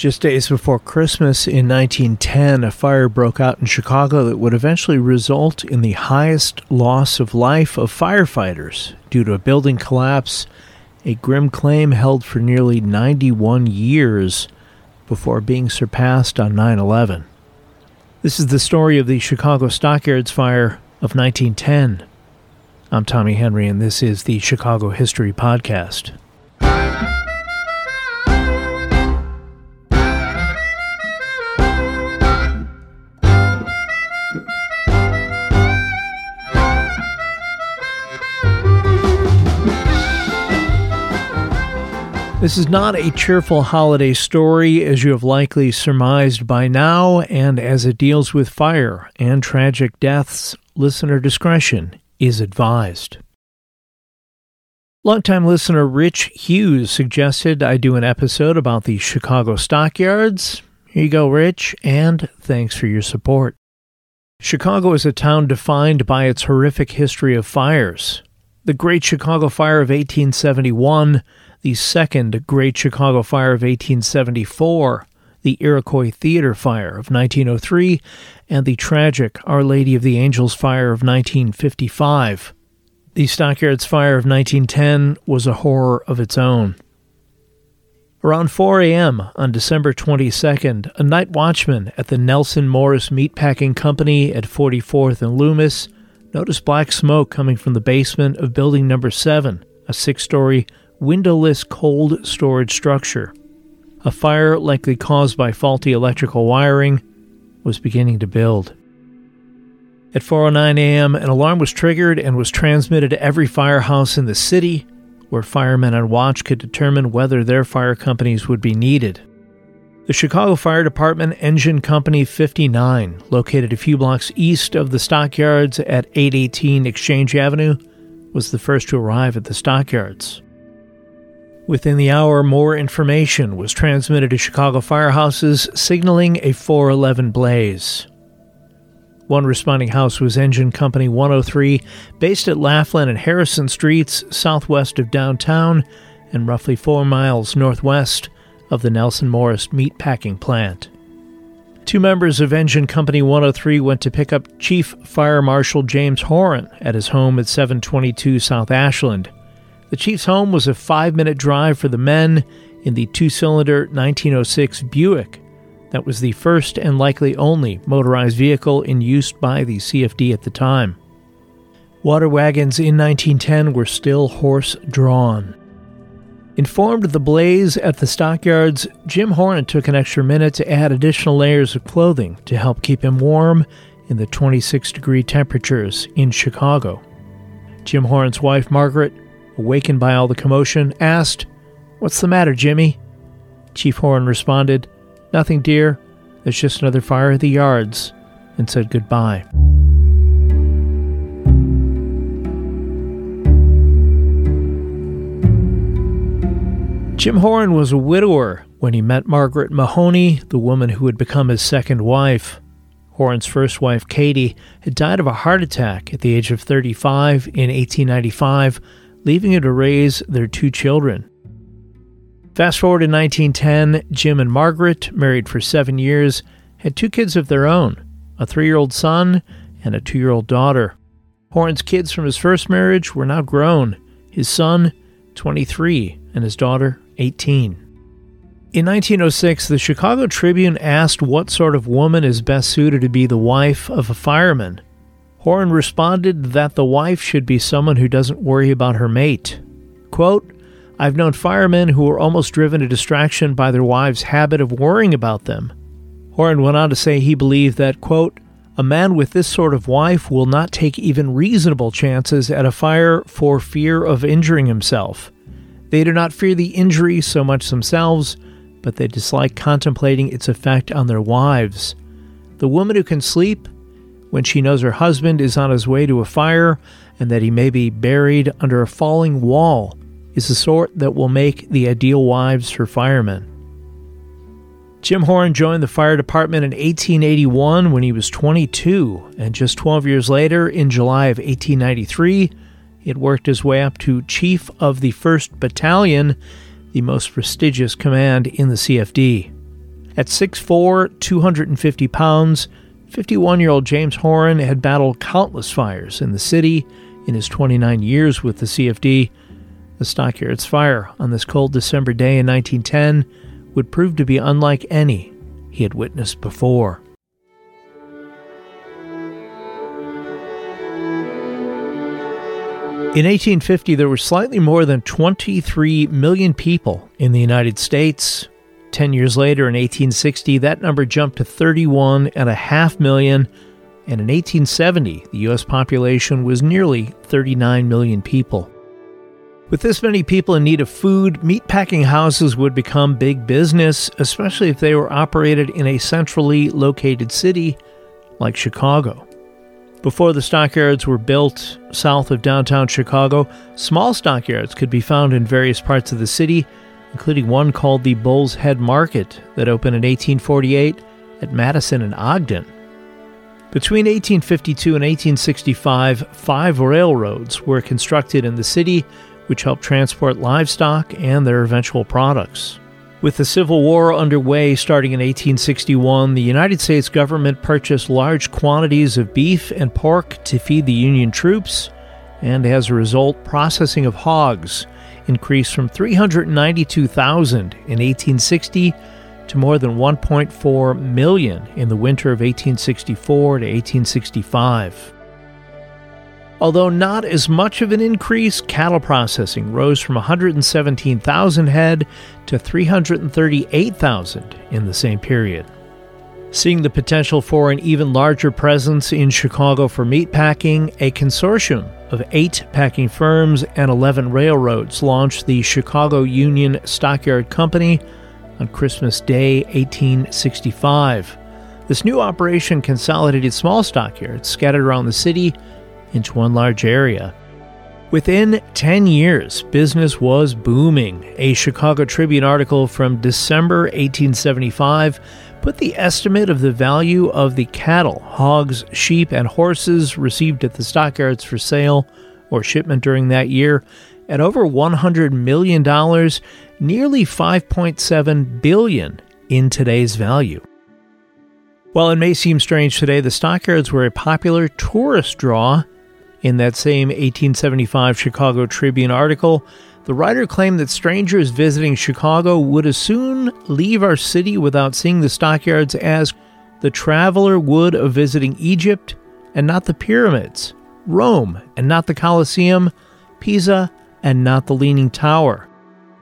Just days before Christmas in 1910, a fire broke out in Chicago that would eventually result in the highest loss of life of firefighters due to a building collapse, a grim claim held for nearly 91 years before being surpassed on 9 11. This is the story of the Chicago Stockyards fire of 1910. I'm Tommy Henry, and this is the Chicago History Podcast. This is not a cheerful holiday story, as you have likely surmised by now, and as it deals with fire and tragic deaths, listener discretion is advised. Longtime listener Rich Hughes suggested I do an episode about the Chicago stockyards. Here you go, Rich, and thanks for your support. Chicago is a town defined by its horrific history of fires. The Great Chicago Fire of 1871 the second Great Chicago Fire of 1874, the Iroquois Theater Fire of 1903, and the tragic Our Lady of the Angels Fire of 1955. The Stockyards Fire of 1910 was a horror of its own. Around 4 a.m. on December 22nd, a night watchman at the Nelson Morris Meatpacking Company at 44th and Loomis noticed black smoke coming from the basement of building number 7, a six story windowless cold storage structure. A fire, likely caused by faulty electrical wiring, was beginning to build. At 4:09 a.m., an alarm was triggered and was transmitted to every firehouse in the city, where firemen on watch could determine whether their fire companies would be needed. The Chicago Fire Department Engine Company 59, located a few blocks east of the stockyards at 818 Exchange Avenue, was the first to arrive at the stockyards. Within the hour, more information was transmitted to Chicago firehouses signaling a 411 blaze. One responding house was Engine Company 103, based at Laflin and Harrison Streets, southwest of downtown and roughly four miles northwest of the Nelson Morris meatpacking plant. Two members of Engine Company 103 went to pick up Chief Fire Marshal James Horan at his home at 722 South Ashland. The Chief's home was a five minute drive for the men in the two cylinder 1906 Buick. That was the first and likely only motorized vehicle in use by the CFD at the time. Water wagons in 1910 were still horse drawn. Informed of the blaze at the stockyards, Jim Horan took an extra minute to add additional layers of clothing to help keep him warm in the 26 degree temperatures in Chicago. Jim Horan's wife, Margaret, awakened by all the commotion, asked, What's the matter, Jimmy? Chief Horan responded, Nothing, dear. There's just another fire at the yards, and said goodbye. Jim Horan was a widower when he met Margaret Mahoney, the woman who would become his second wife. Horan's first wife, Katie, had died of a heart attack at the age of 35 in 1895 leaving her to raise their two children. Fast forward to 1910, Jim and Margaret, married for seven years, had two kids of their own a three year old son and a two year old daughter. Horan's kids from his first marriage were now grown his son, 23, and his daughter, 18. In 1906, the Chicago Tribune asked what sort of woman is best suited to be the wife of a fireman. Horan responded that the wife should be someone who doesn't worry about her mate. Quote, I've known firemen who were almost driven to distraction by their wives' habit of worrying about them. Horan went on to say he believed that, quote, a man with this sort of wife will not take even reasonable chances at a fire for fear of injuring himself. They do not fear the injury so much themselves, but they dislike contemplating its effect on their wives. The woman who can sleep when she knows her husband is on his way to a fire and that he may be buried under a falling wall is the sort that will make the ideal wives for firemen. Jim Horan joined the fire department in 1881 when he was 22, and just 12 years later, in July of 1893, he had worked his way up to chief of the 1st Battalion, the most prestigious command in the CFD. At 6'4, 250 pounds, 51 year old James Horan had battled countless fires in the city in his 29 years with the CFD. The Stockyards fire on this cold December day in 1910 would prove to be unlike any he had witnessed before. In 1850, there were slightly more than 23 million people in the United States. Ten years later, in 1860, that number jumped to 31.5 million, and in 1870, the U.S. population was nearly 39 million people. With this many people in need of food, meatpacking houses would become big business, especially if they were operated in a centrally located city like Chicago. Before the stockyards were built south of downtown Chicago, small stockyards could be found in various parts of the city, including one called the Bull's Head Market that opened in 1848 at Madison and Ogden. Between 1852 and 1865, five railroads were constructed in the city, which helped transport livestock and their eventual products. With the Civil War underway starting in 1861, the United States government purchased large quantities of beef and pork to feed the Union troops, and as a result, processing of hogs increased from 392,000 in 1860 to more than 1.4 million in the winter of 1864 to 1865. Although not as much of an increase, cattle processing rose from 117,000 head to 338,000 in the same period. Seeing the potential for an even larger presence in Chicago for meatpacking, a consortium of eight packing firms and 11 railroads launched the Chicago Union Stockyard Company on Christmas Day 1865. This new operation consolidated small stockyards scattered around the city into one large area. Within 10 years, business was booming. A Chicago Tribune article from December 1875 put the estimate of the value of the cattle, hogs, sheep, and horses received at the stockyards for sale or shipment during that year at over $100 million, nearly 5.7 billion in today's value. While it may seem strange today, the stockyards were a popular tourist draw in that same 1875 Chicago Tribune article, the writer claimed that strangers visiting Chicago would as soon leave our city without seeing the stockyards as the traveler would of visiting Egypt and not the pyramids, Rome and not the Colosseum, Pisa and not the Leaning Tower.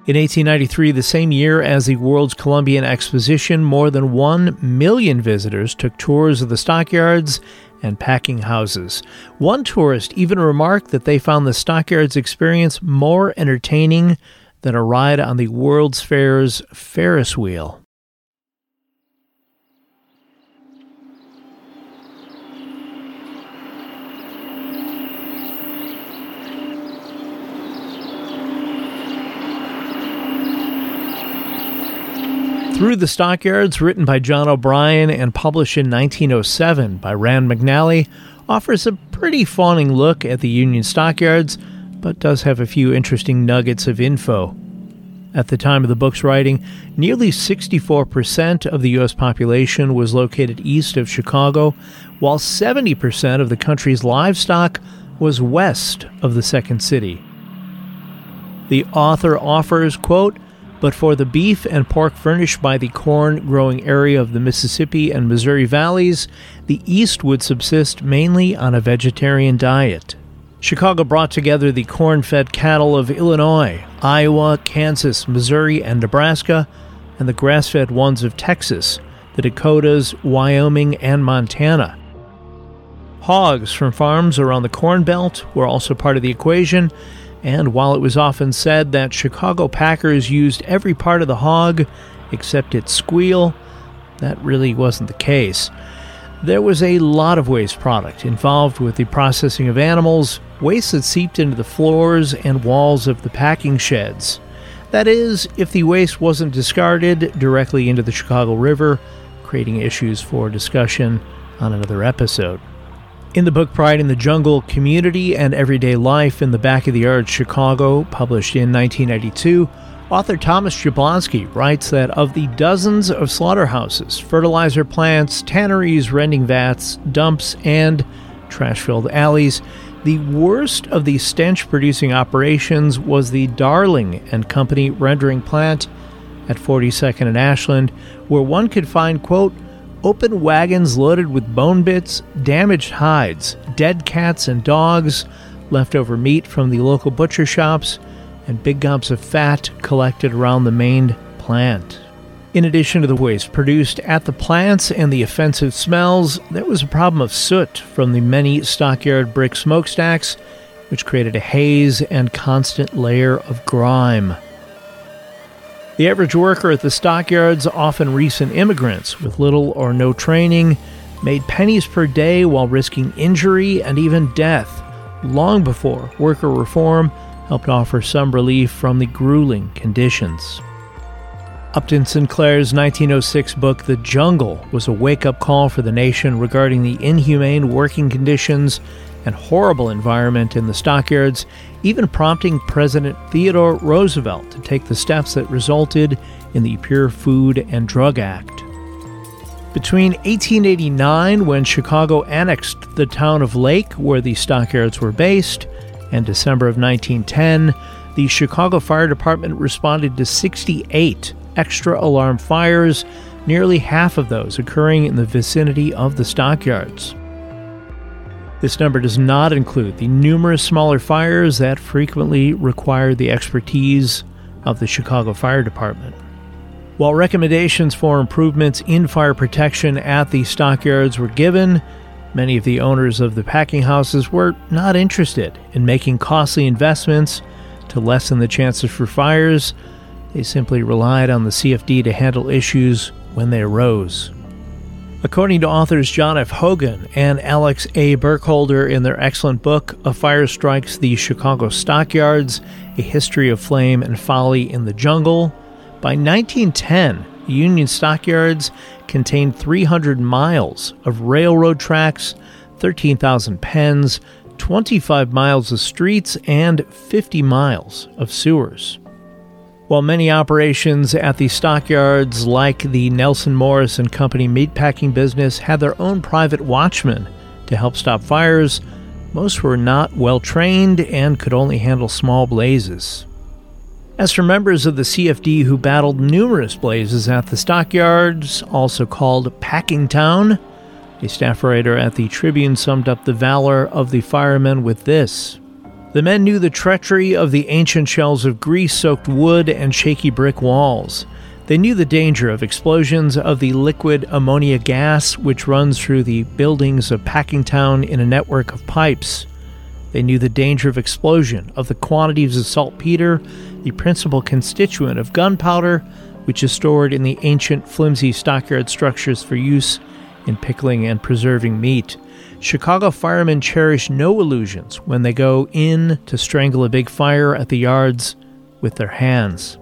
In 1893, the same year as the World's Columbian Exposition, more than 1 million visitors took tours of the stockyards and packing houses. One tourist even remarked that they found the stockyards experience more entertaining than a ride on the World's Fair's Ferris wheel. Through the Stockyards, written by John O'Brien and published in 1907 by Rand McNally, offers a pretty fawning look at the Union Stockyards, but does have a few interesting nuggets of info. At the time of the book's writing, nearly 64% of the U.S. population was located east of Chicago, while 70% of the country's livestock was west of the second city. The author offers, quote, but for the beef and pork furnished by the corn growing area of the Mississippi and Missouri valleys, the East would subsist mainly on a vegetarian diet. Chicago brought together the corn fed cattle of Illinois, Iowa, Kansas, Missouri, and Nebraska, and the grass fed ones of Texas, the Dakotas, Wyoming, and Montana. Hogs from farms around the Corn Belt were also part of the equation, and while it was often said that Chicago packers used every part of the hog except its squeal, that really wasn't the case. There was a lot of waste product involved with the processing of animals, waste that seeped into the floors and walls of the packing sheds. That is, if the waste wasn't discarded directly into the Chicago River, creating issues for discussion on another episode. In the book Pride in the Jungle Community and Everyday Life in the Back of the Yard Chicago, published in 1992, Author Thomas Jablonsky writes that of the dozens of slaughterhouses, fertilizer plants, tanneries, rending vats, dumps, and trash filled alleys, the worst of the stench producing operations was the Darling and Company rendering plant at 42nd and Ashland, where one could find, quote, open wagons loaded with bone bits, damaged hides, dead cats and dogs, leftover meat from the local butcher shops, and big gobs of fat collected around the main plant. In addition to the waste produced at the plants and the offensive smells, there was a problem of soot from the many stockyard brick smokestacks, which created a haze and constant layer of grime. The average worker at the stockyards, often recent immigrants with little or no training, made pennies per day while risking injury and even death, long before worker reform helped offer some relief from the grueling conditions. Upton Sinclair's 1906 book, The Jungle, was a wake up call for the nation regarding the inhumane working conditions and horrible environment in the stockyards, even prompting President Theodore Roosevelt to take the steps that resulted in the Pure Food and Drug Act. Between 1889, when Chicago annexed the town of Lake, where the stockyards were based, and December of 1910, the Chicago Fire Department responded to 68 extra alarm fires, nearly half of those occurring in the vicinity of the stockyards. This number does not include the numerous smaller fires that frequently require the expertise of the Chicago Fire Department. While recommendations for improvements in fire protection at the stockyards were given, Many of the owners of the packing houses were not interested in making costly investments to lessen the chances for fires. They simply relied on the CFD to handle issues when they arose. According to authors John F. Hogan and Alex A. Burkholder in their excellent book, A Fire Strikes the Chicago Stockyards A History of Flame and Folly in the Jungle, by 1910, Union Stockyards contained 300 miles of railroad tracks, 13,000 pens, 25 miles of streets, and 50 miles of sewers. While many operations at the stockyards, like the Nelson Morris and Company meatpacking business, had their own private watchmen to help stop fires, most were not well trained and could only handle small blazes. As for members of the CFD who battled numerous blazes at the stockyards, also called Packing Town, a staff writer at the Tribune summed up the valor of the firemen with this. The men knew the treachery of the ancient shells of grease soaked wood and shaky brick walls. They knew the danger of explosions of the liquid ammonia gas which runs through the buildings of Packingtown in a network of pipes. They knew the danger of explosion of the quantities of saltpeter the principal constituent of gunpowder, which is stored in the ancient flimsy stockyard structures for use in pickling and preserving meat. Chicago firemen cherish no illusions when they go in to strangle a big fire at the yards with their hands.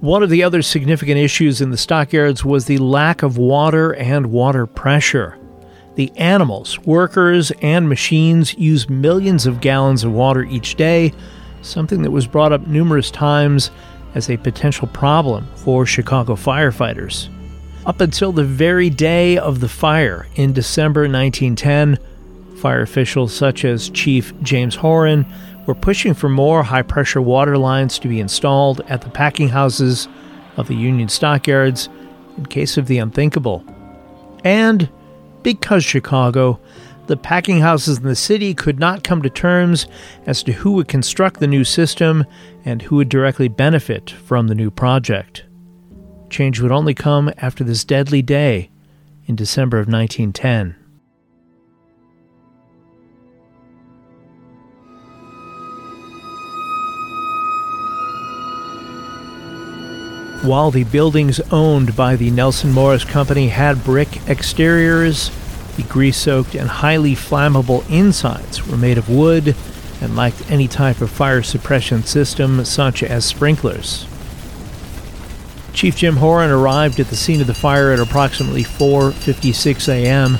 One of the other significant issues in the stockyards was the lack of water and water pressure. The animals, workers, and machines use millions of gallons of water each day, something that was brought up numerous times as a potential problem for Chicago firefighters. Up until the very day of the fire in December 1910, fire officials such as Chief James Horan were pushing for more high pressure water lines to be installed at the packing houses of the Union stockyards in case of the unthinkable. And because Chicago, the packing houses in the city could not come to terms as to who would construct the new system and who would directly benefit from the new project. Change would only come after this deadly day in December of 1910. While the buildings owned by the Nelson Morris Company had brick exteriors, the grease soaked and highly flammable insides were made of wood and lacked any type of fire suppression system, such as sprinklers. Chief Jim Horan arrived at the scene of the fire at approximately 4:56 a.m.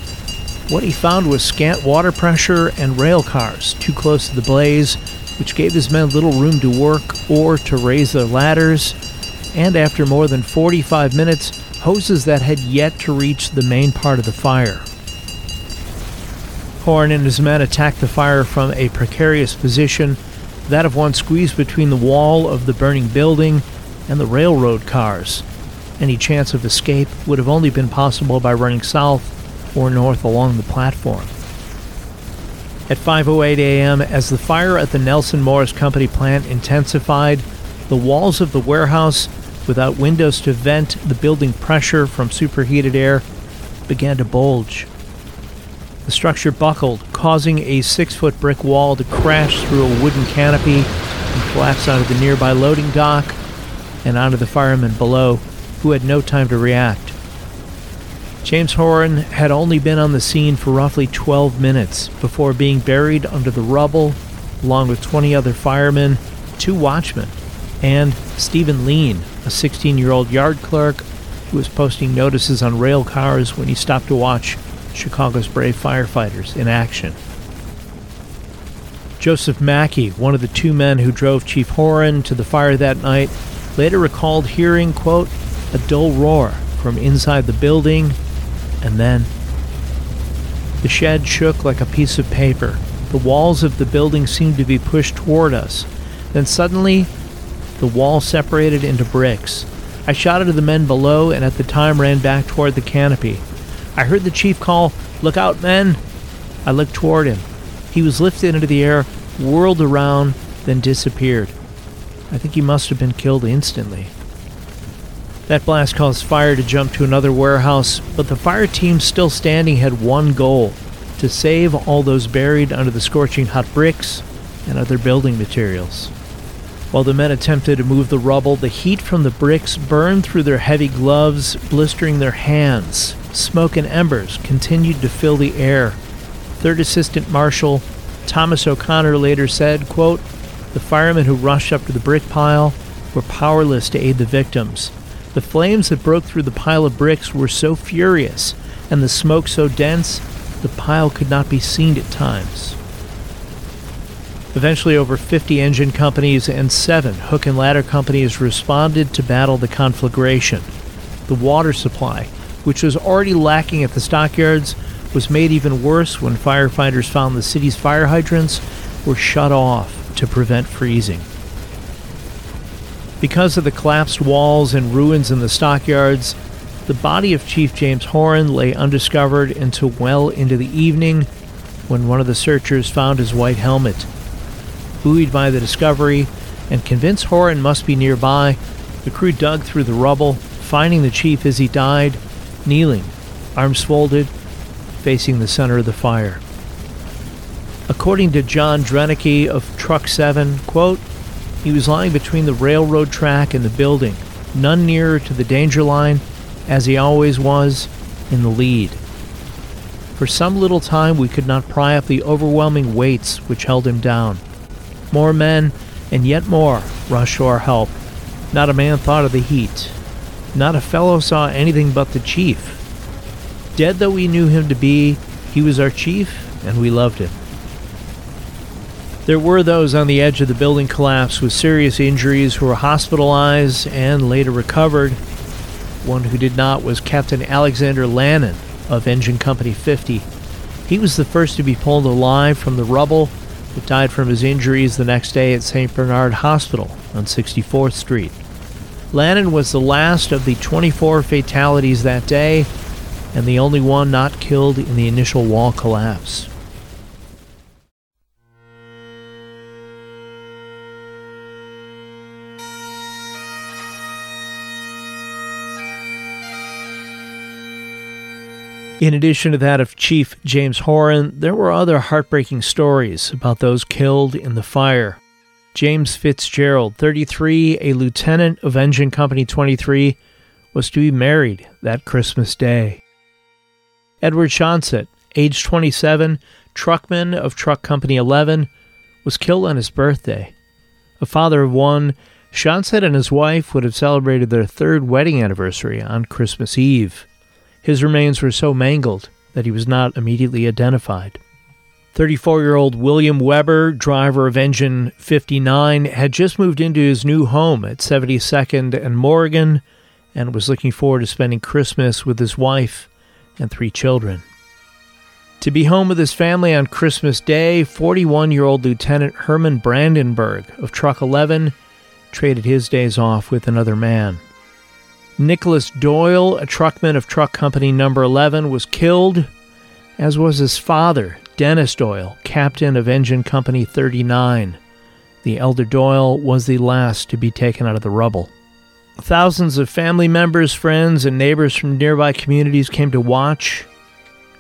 What he found was scant water pressure and rail cars too close to the blaze, which gave his men little room to work or to raise their ladders, and after more than 45 minutes, hoses that had yet to reach the main part of the fire. Horan and his men attacked the fire from a precarious position, that of one squeezed between the wall of the burning building and the railroad cars. Any chance of escape would have only been possible by running south or north along the platform. At 5:08 a.m., as the fire at the Nelson Morris Company plant intensified, the walls of the warehouse, without windows to vent the building pressure from superheated air, began to bulge. The structure buckled, causing a six foot brick wall to crash through a wooden canopy and collapse onto the nearby loading dock and onto the firemen below, who had no time to react. James Horan had only been on the scene for roughly 12 minutes before being buried under the rubble, along with 20 other firemen, two watchmen, and Stephen Lean, a 16 year old yard clerk who was posting notices on rail cars when he stopped to watch Chicago's brave firefighters in action. Joseph Mackey, one of the two men who drove Chief Horan to the fire that night, later recalled hearing, quote, a dull roar from inside the building, and then the shed shook like a piece of paper. The walls of the building seemed to be pushed toward us. Then suddenly, the wall separated into bricks. I shouted to the men below and at the time ran back toward the canopy. I heard the chief call, Look out, men! I looked toward him. He was lifted into the air, whirled around, then disappeared. I think he must have been killed instantly. That blast caused fire to jump to another warehouse, but the fire team still standing had one goal to save all those buried under the scorching hot bricks and other building materials. While the men attempted to move the rubble, the heat from the bricks burned through their heavy gloves, blistering their hands. Smoke and embers continued to fill the air. Third Assistant Marshal Thomas O'Connor later said, quote, The firemen who rushed up to the brick pile were powerless to aid the victims. The flames that broke through the pile of bricks were so furious and the smoke so dense the pile could not be seen at times. Eventually, over 50 engine companies and seven hook and ladder companies responded to battle the conflagration. The water supply which was already lacking at the stockyards, was made even worse when firefighters found the city's fire hydrants were shut off to prevent freezing. Because of the collapsed walls and ruins in the stockyards, the body of Chief James Horan lay undiscovered until well into the evening when one of the searchers found his white helmet. Buoyed by the discovery and convinced Horan must be nearby, the crew dug through the rubble, finding the chief as he died kneeling, arms folded, facing the center of the fire. According to John Drenicke of Truck 7, quote, he was lying between the railroad track and the building, none nearer to the danger line, as he always was, in the lead. For some little time we could not pry up the overwhelming weights which held him down. More men, and yet more, rushed to our help. Not a man thought of the heat, not a fellow saw anything but the chief. Dead though we knew him to be, he was our chief, and we loved him. There were those on the edge of the building collapse with serious injuries who were hospitalized and later recovered. One who did not was Captain Alexander Lannon of Engine Company 50. He was the first to be pulled alive from the rubble, but died from his injuries the next day at St. Bernard Hospital on 64th Street. Lannon was the last of the 24 fatalities that day and the only one not killed in the initial wall collapse. In addition to that of Chief James Horan, there were other heartbreaking stories about those killed in the fire. James Fitzgerald, 33, a lieutenant of Engine Company 23, was to be married that Christmas Day. Edward Shonsett, age 27, truckman of Truck Company 11, was killed on his birthday. A father of one, Shonsett and his wife would have celebrated their third wedding anniversary on Christmas Eve. His remains were so mangled that he was not immediately identified. 34 year old William Weber, driver of Engine 59, had just moved into his new home at 72nd and Morgan and was looking forward to spending Christmas with his wife and three children. To be home with his family on Christmas Day, 41 year old Lieutenant Herman Brandenburg of Truck 11 traded his days off with another man. Nicholas Doyle, a truckman of Truck Company Number 11, was killed, as was his father, Dennis Doyle, captain of Engine Company 39. The elder Doyle was the last to be taken out of the rubble. Thousands of family members, friends, and neighbors from nearby communities came to watch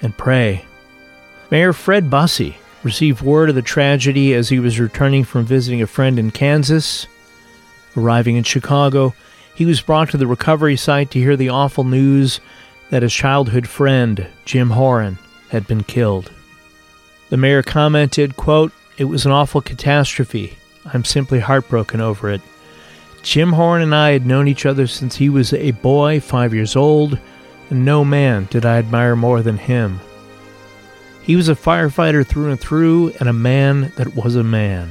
and pray. Mayor Fred Busse received word of the tragedy as he was returning from visiting a friend in Kansas. Arriving in Chicago, he was brought to the recovery site to hear the awful news that his childhood friend, Jim Horan, had been killed. The mayor commented, quote, It was an awful catastrophe. I'm simply heartbroken over it. Jim Horan and I had known each other since he was a boy, five years old, and no man did I admire more than him. He was a firefighter through and through, and a man that was a man.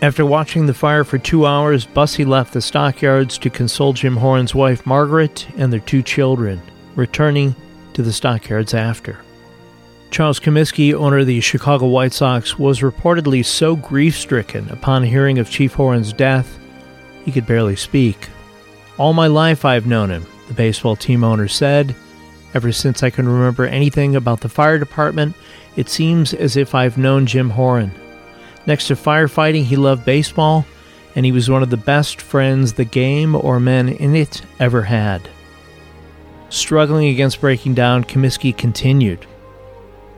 After watching the fire for two hours, Busse left the stockyards to console Jim Horan's wife Margaret and their two children, returning to the stockyards after. Charles Comiskey, owner of the Chicago White Sox, was reportedly so grief stricken upon hearing of Chief Horan's death he could barely speak. All my life I've known him, the baseball team owner said. Ever since I can remember anything about the fire department, it seems as if I've known Jim Horan. Next to firefighting, he loved baseball, and he was one of the best friends the game or men in it ever had. Struggling against breaking down, Comiskey continued.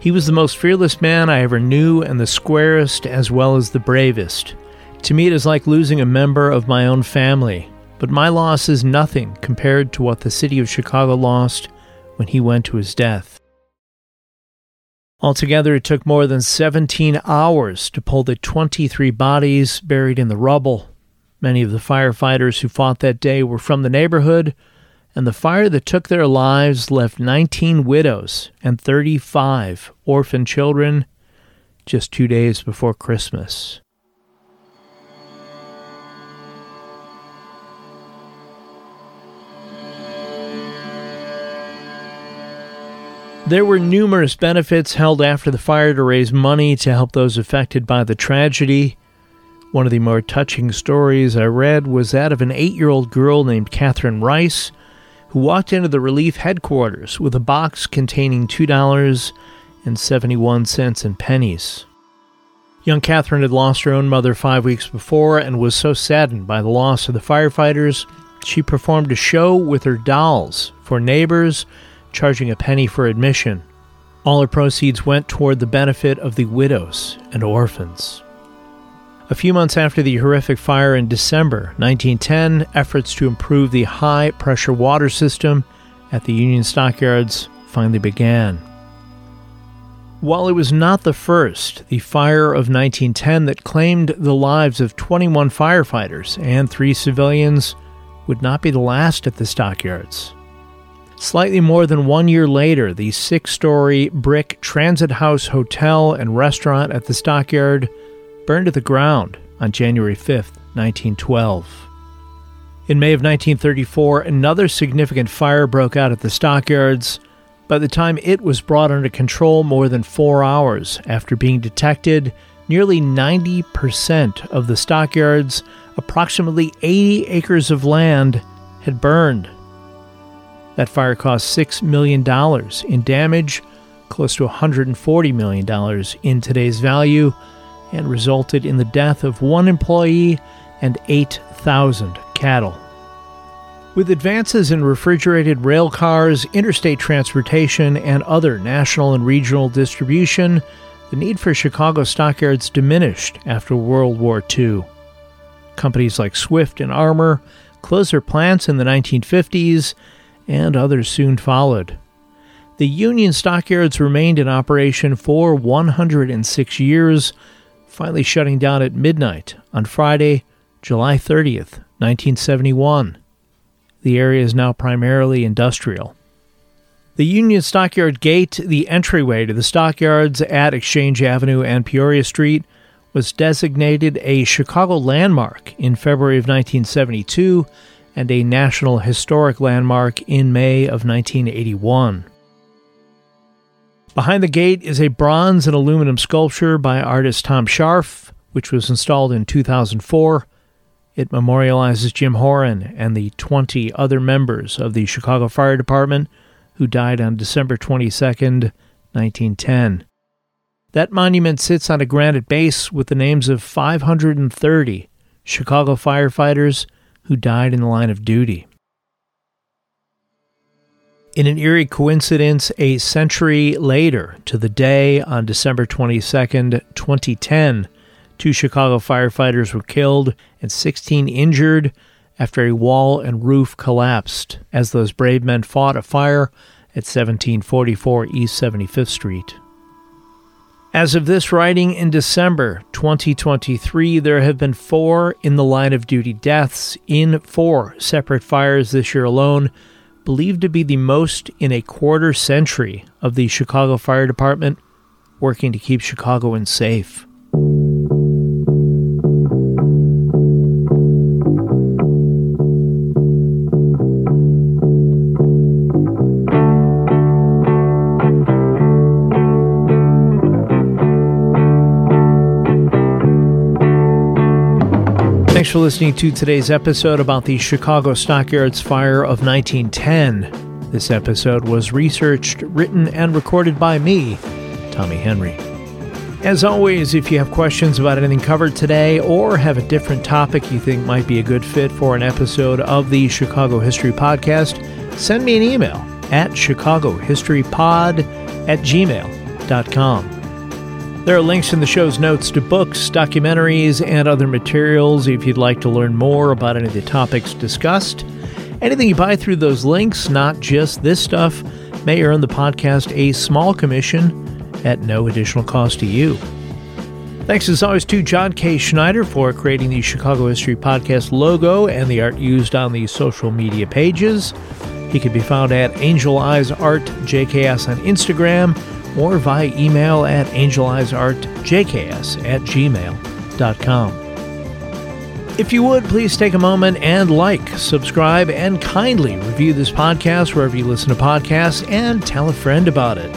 He was the most fearless man I ever knew and the squarest as well as the bravest. To me, it is like losing a member of my own family, but my loss is nothing compared to what the city of Chicago lost when he went to his death. Altogether, it took more than 17 hours to pull the 23 bodies buried in the rubble. Many of the firefighters who fought that day were from the neighborhood and the fire that took their lives left 19 widows and 35 orphan children just two days before Christmas. There were numerous benefits held after the fire to raise money to help those affected by the tragedy. One of the more touching stories I read was that of an eight year old girl named Catherine Rice who walked into the relief headquarters with a box containing $2.71 in pennies. Young Catherine had lost her own mother five weeks before and was so saddened by the loss of the firefighters, she performed a show with her dolls for neighbors, charging a penny for admission. All her proceeds went toward the benefit of the widows and orphans. A few months after the horrific fire in December 1910, efforts to improve the high pressure water system at the Union Stockyards finally began. While it was not the first, the fire of 1910 that claimed the lives of 21 firefighters and three civilians would not be the last at the stockyards. Slightly more than one year later, the six story brick Transit House Hotel and restaurant at the stockyard burned to the ground on January 5, 1912. In May of 1934, another significant fire broke out at the stockyards. By the time it was brought under control more than four hours after being detected, nearly 90% of the stockyards, approximately 80 acres of land, had burned. That fire cost $6 million in damage, close to $140 million in today's value, and resulted in the death of one employee and 8,000 cattle. With advances in refrigerated rail cars, interstate transportation, and other national and regional distribution, the need for Chicago stockyards diminished after World War II. Companies like Swift and Armour closed their plants in the 1950s, and others soon followed. The Union stockyards remained in operation for 106 years finally shutting down at midnight on Friday, July 30th, 1971. The area is now primarily industrial. The Union Stockyard Gate, the entryway to the stockyards at Exchange Avenue and Peoria Street, was designated a Chicago landmark in February of 1972 and a National Historic Landmark in May of 1981. Behind the gate is a bronze and aluminum sculpture by artist Tom Scharf, which was installed in 2004. It memorializes Jim Horan and the 20 other members of the Chicago Fire Department who died on December 22, 1910. That monument sits on a granite base with the names of 530 Chicago firefighters who died in the line of duty. In an eerie coincidence, a century later, to the day on December 22, 2010, two Chicago firefighters were killed and 16 injured after a wall and roof collapsed as those brave men fought a fire at 1744 East 75th Street. As of this writing in December 2023, there have been four in the line of duty deaths in four separate fires this year alone, believed to be the most in a quarter century of the Chicago Fire Department working to keep Chicagoans safe. For listening to today's episode about the Chicago Stockyards Fire of 1910. This episode was researched, written, and recorded by me, Tommy Henry. As always, if you have questions about anything covered today or have a different topic you think might be a good fit for an episode of the Chicago History Podcast, send me an email at chicagohistorypod at gmail.com. There are links in the show's notes to books, documentaries, and other materials if you'd like to learn more about any of the topics discussed. Anything you buy through those links, not just this stuff, may earn the podcast a small commission at no additional cost to you. Thanks as always to John K. Schneider for creating the Chicago History Podcast logo and the art used on the social media pages. He can be found at Angel Eyes Art JKS on Instagram or via email at angeleyesartjks at gmail.com. If you would, please take a moment and like, subscribe, and kindly review this podcast wherever you listen to podcasts and tell a friend about it.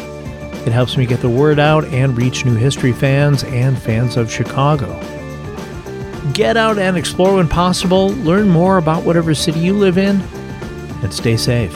It helps me get the word out and reach new history fans and fans of Chicago. Get out and explore when possible, learn more about whatever city you live in, and stay safe.